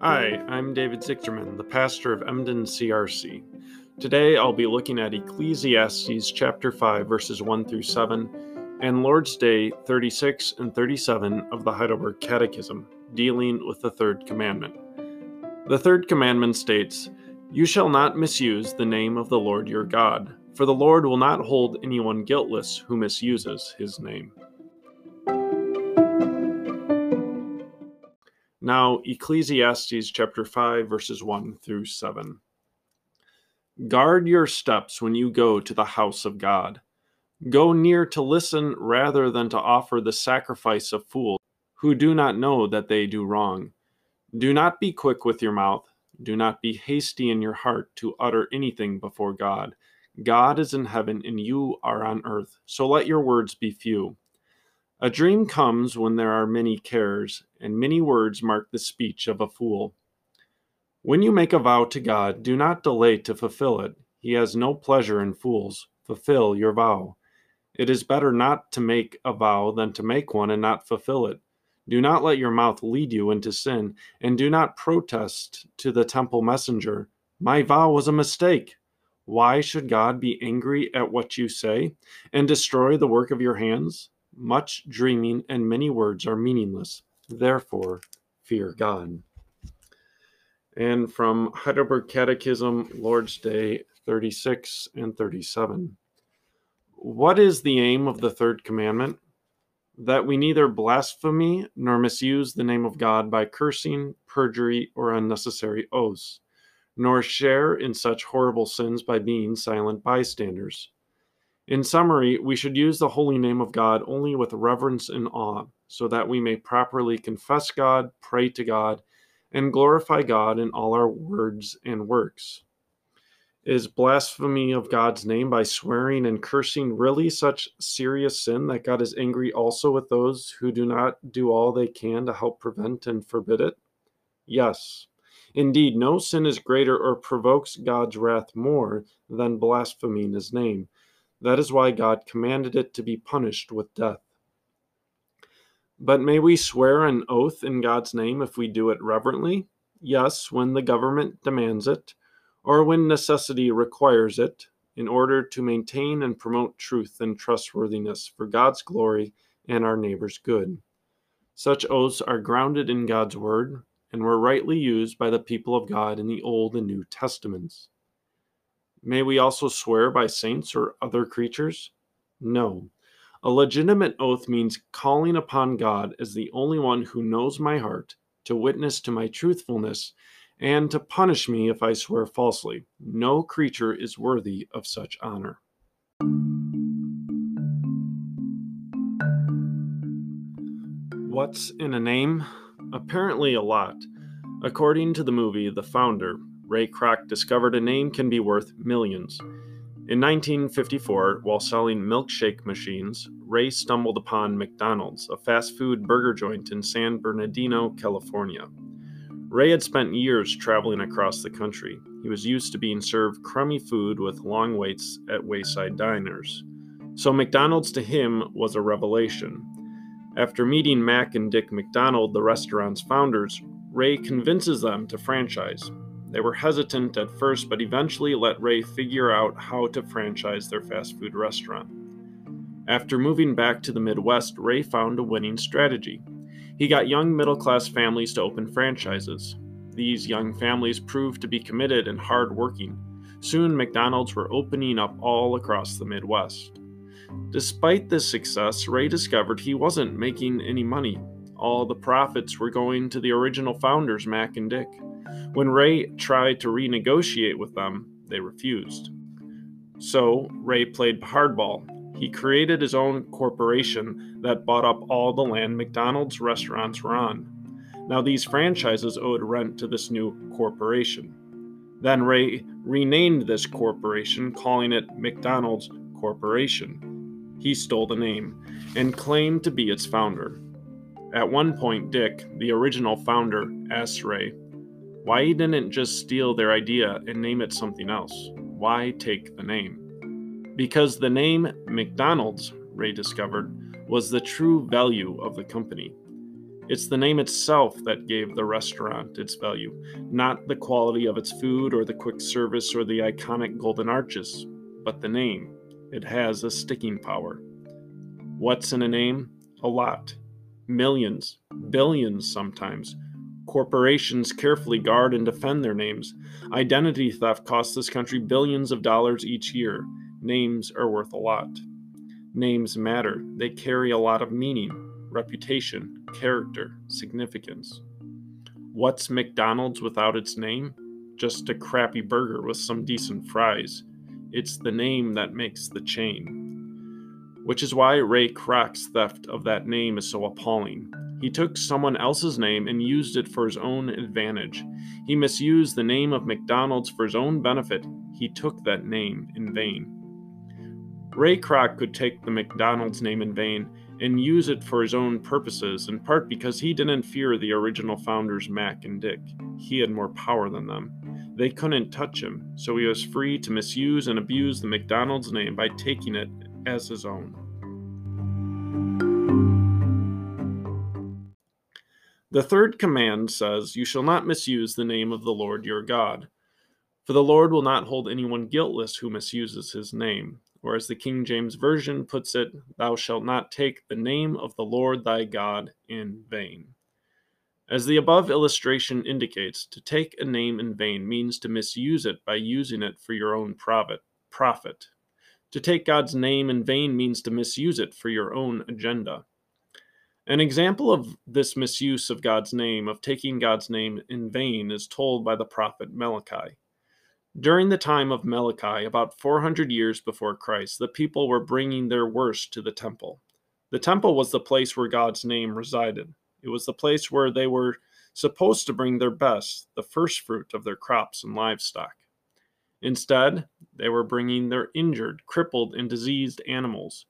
Hi, I'm David Zichterman, the pastor of Emden CRC. Today I'll be looking at Ecclesiastes chapter 5, verses 1 through 7, and Lord's Day 36 and 37 of the Heidelberg Catechism, dealing with the third commandment. The third commandment states, You shall not misuse the name of the Lord your God, for the Lord will not hold anyone guiltless who misuses his name. Now, Ecclesiastes chapter 5, verses 1 through 7. Guard your steps when you go to the house of God. Go near to listen rather than to offer the sacrifice of fools who do not know that they do wrong. Do not be quick with your mouth. Do not be hasty in your heart to utter anything before God. God is in heaven and you are on earth, so let your words be few. A dream comes when there are many cares, and many words mark the speech of a fool. When you make a vow to God, do not delay to fulfill it. He has no pleasure in fools. Fulfill your vow. It is better not to make a vow than to make one and not fulfill it. Do not let your mouth lead you into sin, and do not protest to the temple messenger, My vow was a mistake. Why should God be angry at what you say and destroy the work of your hands? Much dreaming and many words are meaningless. Therefore, fear God and from Heidelberg Catechism, Lord's Day 36 and 37. What is the aim of the third commandment? That we neither blaspheme nor misuse the name of God by cursing, perjury, or unnecessary oaths, nor share in such horrible sins by being silent bystanders. In summary, we should use the holy name of God only with reverence and awe, so that we may properly confess God, pray to God, and glorify God in all our words and works. Is blasphemy of God's name by swearing and cursing really such serious sin that God is angry also with those who do not do all they can to help prevent and forbid it? Yes. Indeed, no sin is greater or provokes God's wrath more than blaspheming his name. That is why God commanded it to be punished with death. But may we swear an oath in God's name if we do it reverently? Yes, when the government demands it, or when necessity requires it, in order to maintain and promote truth and trustworthiness for God's glory and our neighbor's good. Such oaths are grounded in God's word and were rightly used by the people of God in the Old and New Testaments. May we also swear by saints or other creatures? No. A legitimate oath means calling upon God as the only one who knows my heart to witness to my truthfulness and to punish me if I swear falsely. No creature is worthy of such honor. What's in a name? Apparently, a lot. According to the movie The Founder, Ray Kroc discovered a name can be worth millions. In 1954, while selling milkshake machines, Ray stumbled upon McDonald's, a fast food burger joint in San Bernardino, California. Ray had spent years traveling across the country. He was used to being served crummy food with long waits at wayside diners. So McDonald's to him was a revelation. After meeting Mac and Dick McDonald, the restaurant's founders, Ray convinces them to franchise. They were hesitant at first, but eventually let Ray figure out how to franchise their fast food restaurant. After moving back to the Midwest, Ray found a winning strategy. He got young middle class families to open franchises. These young families proved to be committed and hardworking. Soon, McDonald's were opening up all across the Midwest. Despite this success, Ray discovered he wasn't making any money. All the profits were going to the original founders, Mac and Dick. When Ray tried to renegotiate with them, they refused. So, Ray played hardball. He created his own corporation that bought up all the land McDonald's restaurants were on. Now, these franchises owed rent to this new corporation. Then Ray renamed this corporation, calling it McDonald's Corporation. He stole the name and claimed to be its founder. At one point, Dick, the original founder, asked Ray, why didn't just steal their idea and name it something else? Why take the name? Because the name McDonald's, Ray discovered, was the true value of the company. It's the name itself that gave the restaurant its value, not the quality of its food or the quick service or the iconic golden arches, but the name. It has a sticking power. What's in a name? A lot. Millions, billions sometimes. Corporations carefully guard and defend their names. Identity theft costs this country billions of dollars each year. Names are worth a lot. Names matter, they carry a lot of meaning, reputation, character, significance. What's McDonald's without its name? Just a crappy burger with some decent fries. It's the name that makes the chain. Which is why Ray Kroc's theft of that name is so appalling. He took someone else's name and used it for his own advantage. He misused the name of McDonald's for his own benefit. He took that name in vain. Ray Kroc could take the McDonald's name in vain and use it for his own purposes, in part because he didn't fear the original founders, Mac and Dick. He had more power than them. They couldn't touch him, so he was free to misuse and abuse the McDonald's name by taking it as his own. The third command says, You shall not misuse the name of the Lord your God. For the Lord will not hold anyone guiltless who misuses his name. Or as the King James Version puts it, Thou shalt not take the name of the Lord thy God in vain. As the above illustration indicates, to take a name in vain means to misuse it by using it for your own profit. profit. To take God's name in vain means to misuse it for your own agenda. An example of this misuse of God's name, of taking God's name in vain, is told by the prophet Malachi. During the time of Malachi, about 400 years before Christ, the people were bringing their worst to the temple. The temple was the place where God's name resided. It was the place where they were supposed to bring their best, the first fruit of their crops and livestock. Instead, they were bringing their injured, crippled, and diseased animals.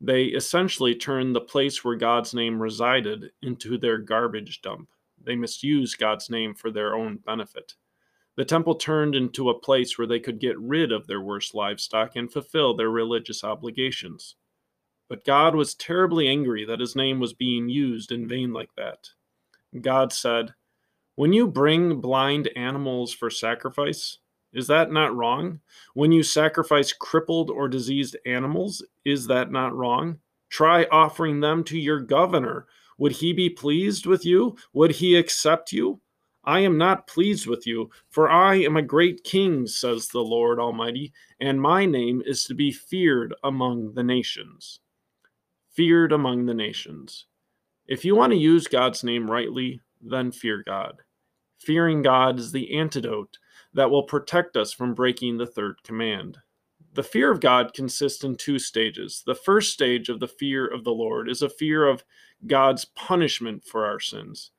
They essentially turned the place where God's name resided into their garbage dump. They misused God's name for their own benefit. The temple turned into a place where they could get rid of their worst livestock and fulfill their religious obligations. But God was terribly angry that his name was being used in vain like that. God said, When you bring blind animals for sacrifice, is that not wrong? When you sacrifice crippled or diseased animals, is that not wrong? Try offering them to your governor. Would he be pleased with you? Would he accept you? I am not pleased with you, for I am a great king, says the Lord Almighty, and my name is to be feared among the nations. Feared among the nations. If you want to use God's name rightly, then fear God. Fearing God is the antidote that will protect us from breaking the third command. The fear of God consists in two stages. The first stage of the fear of the Lord is a fear of God's punishment for our sins.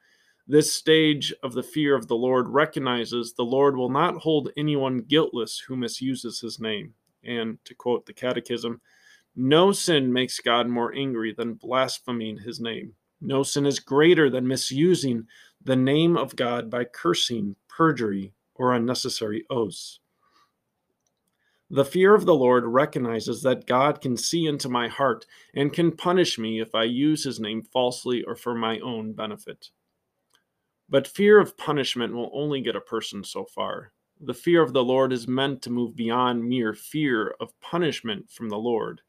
This stage of the fear of the Lord recognizes the Lord will not hold anyone guiltless who misuses his name. And to quote the Catechism, no sin makes God more angry than blaspheming his name. No sin is greater than misusing the name of God by cursing, perjury, or unnecessary oaths. The fear of the Lord recognizes that God can see into my heart and can punish me if I use his name falsely or for my own benefit. But fear of punishment will only get a person so far. The fear of the Lord is meant to move beyond mere fear of punishment from the Lord.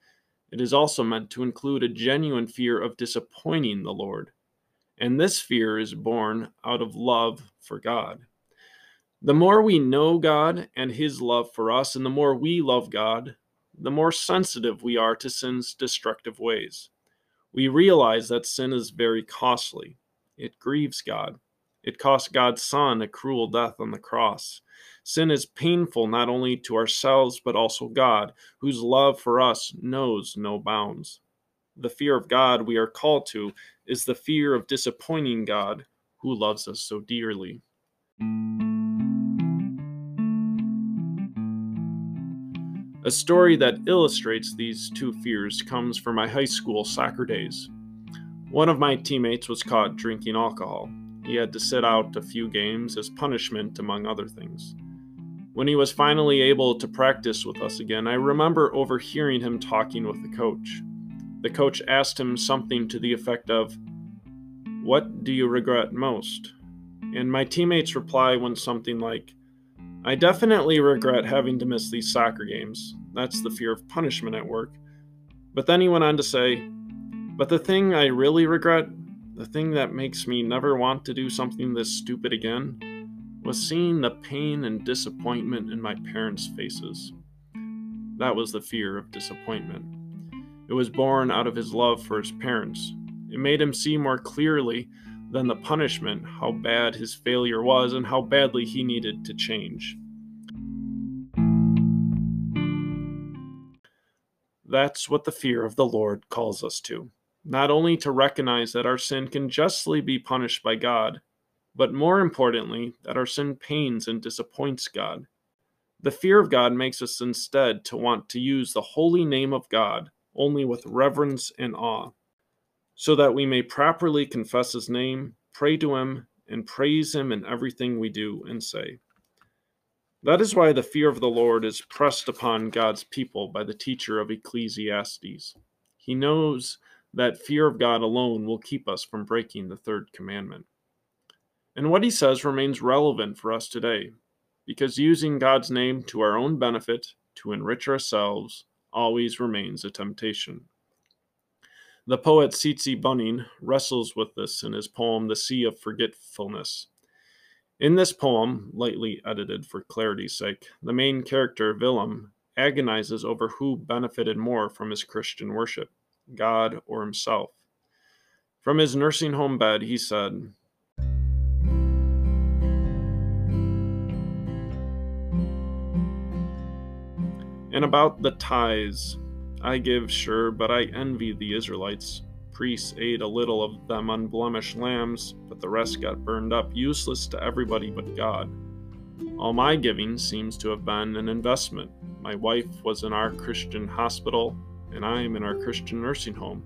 It is also meant to include a genuine fear of disappointing the Lord. And this fear is born out of love for God. The more we know God and His love for us, and the more we love God, the more sensitive we are to sin's destructive ways. We realize that sin is very costly, it grieves God. It cost God's Son a cruel death on the cross. Sin is painful not only to ourselves, but also God, whose love for us knows no bounds. The fear of God we are called to is the fear of disappointing God, who loves us so dearly. A story that illustrates these two fears comes from my high school soccer days. One of my teammates was caught drinking alcohol. He had to sit out a few games as punishment, among other things. When he was finally able to practice with us again, I remember overhearing him talking with the coach. The coach asked him something to the effect of, What do you regret most? And my teammates reply went something like, I definitely regret having to miss these soccer games. That's the fear of punishment at work. But then he went on to say, But the thing I really regret, the thing that makes me never want to do something this stupid again, was seeing the pain and disappointment in my parents' faces. That was the fear of disappointment. It was born out of his love for his parents. It made him see more clearly than the punishment how bad his failure was and how badly he needed to change. That's what the fear of the Lord calls us to. Not only to recognize that our sin can justly be punished by God, but more importantly, that our sin pains and disappoints God. The fear of God makes us instead to want to use the holy name of God only with reverence and awe, so that we may properly confess his name, pray to him, and praise him in everything we do and say. That is why the fear of the Lord is pressed upon God's people by the teacher of Ecclesiastes. He knows that fear of God alone will keep us from breaking the third commandment. And what he says remains relevant for us today, because using God's name to our own benefit, to enrich ourselves, always remains a temptation. The poet Sietze Buning wrestles with this in his poem The Sea of Forgetfulness. In this poem, lightly edited for clarity's sake, the main character, Willem, agonizes over who benefited more from his Christian worship, God or himself. From his nursing home bed, he said, And about the tithes, I give sure, but I envy the Israelites. Priests ate a little of them unblemished lambs, but the rest got burned up, useless to everybody but God. All my giving seems to have been an investment. My wife was in our Christian hospital, and I am in our Christian nursing home.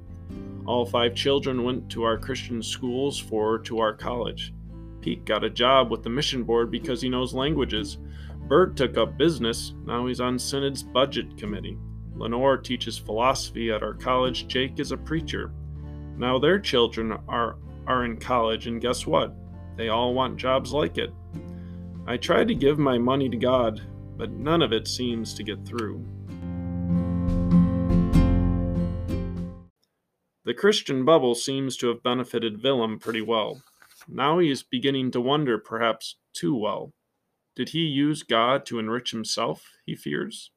All five children went to our Christian schools, four to our college. Pete got a job with the mission board because he knows languages. Bert took up business, now he's on Synod's budget committee. Lenore teaches philosophy at our college. Jake is a preacher. Now their children are, are in college, and guess what? They all want jobs like it. I tried to give my money to God, but none of it seems to get through. The Christian bubble seems to have benefited Willem pretty well. Now he is beginning to wonder, perhaps too well. Did he use God to enrich himself, he fears?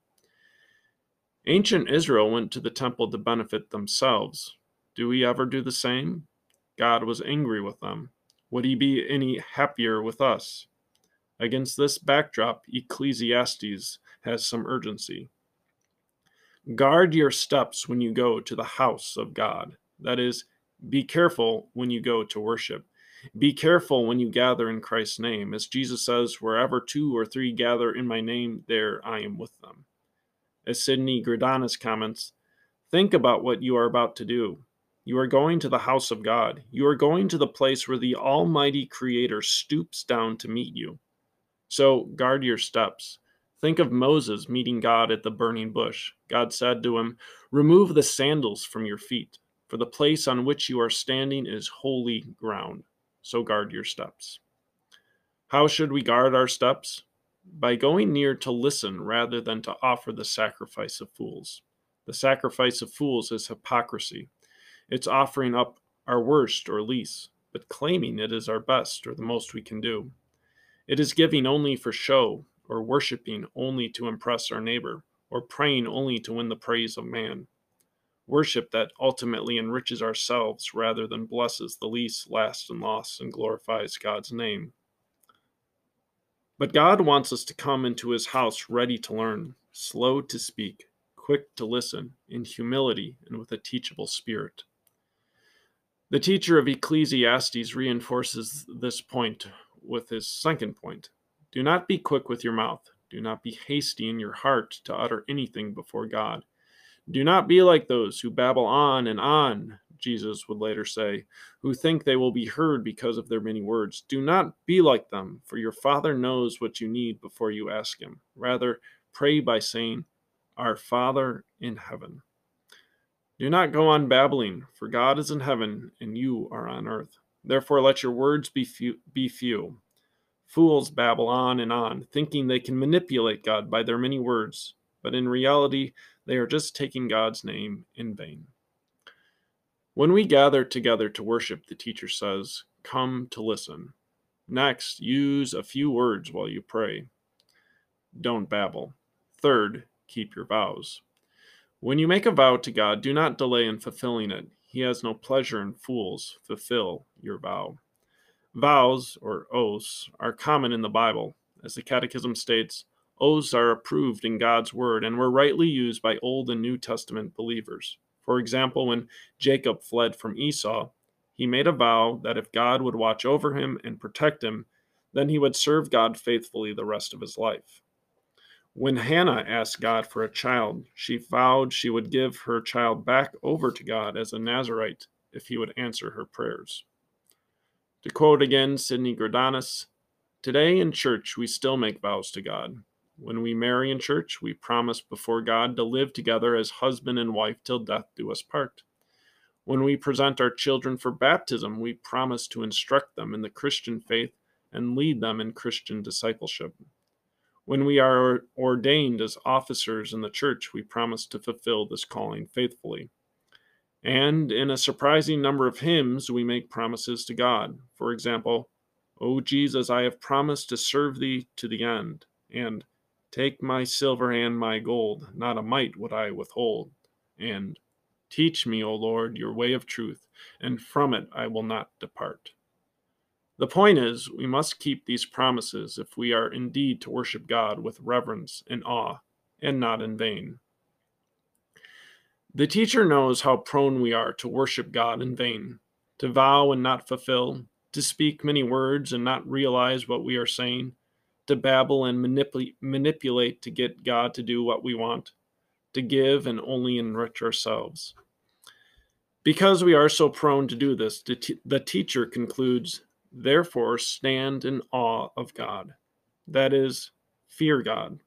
Ancient Israel went to the temple to benefit themselves. Do we ever do the same? God was angry with them. Would he be any happier with us? Against this backdrop, Ecclesiastes has some urgency. Guard your steps when you go to the house of God. That is, be careful when you go to worship. Be careful when you gather in Christ's name. As Jesus says, wherever two or three gather in my name, there I am with them. As Sidney Greidanus comments, think about what you are about to do. You are going to the house of God. You are going to the place where the Almighty Creator stoops down to meet you. So guard your steps. Think of Moses meeting God at the burning bush. God said to him, Remove the sandals from your feet, for the place on which you are standing is holy ground so guard your steps. How should we guard our steps? By going near to listen rather than to offer the sacrifice of fools. The sacrifice of fools is hypocrisy. It's offering up our worst or least, but claiming it is our best or the most we can do. It is giving only for show, or worshiping only to impress our neighbor, or praying only to win the praise of man worship that ultimately enriches ourselves rather than blesses the least, last, and lost and glorifies God's name. But God wants us to come into his house ready to learn, slow to speak, quick to listen, in humility and with a teachable spirit. The teacher of Ecclesiastes reinforces this point with his second point Do not be quick with your mouth, do not be hasty in your heart to utter anything before God. Do not be like those who babble on and on, Jesus would later say, who think they will be heard because of their many words. Do not be like them, for your Father knows what you need before you ask Him. Rather, pray by saying, Our Father in heaven. Do not go on babbling, for God is in heaven and you are on earth. Therefore, let your words be few. Be few. Fools babble on and on, thinking they can manipulate God by their many words, but in reality, they are just taking God's name in vain. When we gather together to worship, the teacher says, Come to listen. Next, use a few words while you pray. Don't babble. Third, keep your vows. When you make a vow to God, do not delay in fulfilling it. He has no pleasure in fools. Fulfill your vow. Vows, or oaths, are common in the Bible. As the Catechism states, oaths are approved in God's Word and were rightly used by Old and New Testament believers. For example, when Jacob fled from Esau, he made a vow that if God would watch over him and protect him, then he would serve God faithfully the rest of his life. When Hannah asked God for a child, she vowed she would give her child back over to God as a Nazarite if he would answer her prayers. To quote again Sidney Greidanus, today in church we still make vows to God. When we marry in church, we promise before God to live together as husband and wife till death do us part. When we present our children for baptism, we promise to instruct them in the Christian faith and lead them in Christian discipleship. When we are ordained as officers in the church, we promise to fulfill this calling faithfully. And in a surprising number of hymns, we make promises to God. For example, O Jesus, I have promised to serve thee to the end. And take my silver and my gold, not a mite would I withhold. And teach me, O Lord, your way of truth, and from it I will not depart. The point is, we must keep these promises if we are indeed to worship God with reverence and awe, and not in vain. The teacher knows how prone we are to worship God in vain, to vow and not fulfill, to speak many words and not realize what we are saying, to babble and manipul- manipulate to get God to do what we want, to give and only enrich ourselves. Because we are so prone to do this, the, t- the teacher concludes Therefore, stand in awe of God. That is, fear God.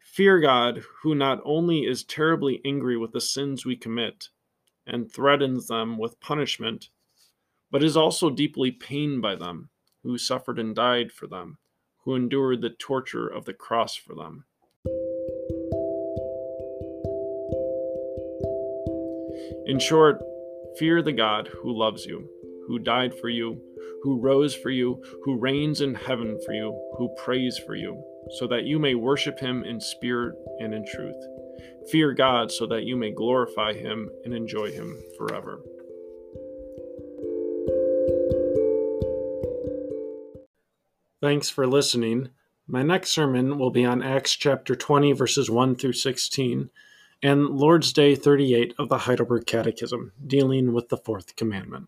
Fear God, who not only is terribly angry with the sins we commit and threatens them with punishment, but is also deeply pained by them, who suffered and died for them, who endured the torture of the cross for them. In short, fear the God who loves you, who died for you who rose for you, who reigns in heaven for you, who prays for you, so that you may worship him in spirit and in truth. Fear God so that you may glorify him and enjoy him forever. Thanks for listening. My next sermon will be on Acts chapter 20, verses 1 through 16, and Lord's Day 38 of the Heidelberg Catechism, dealing with the fourth commandment.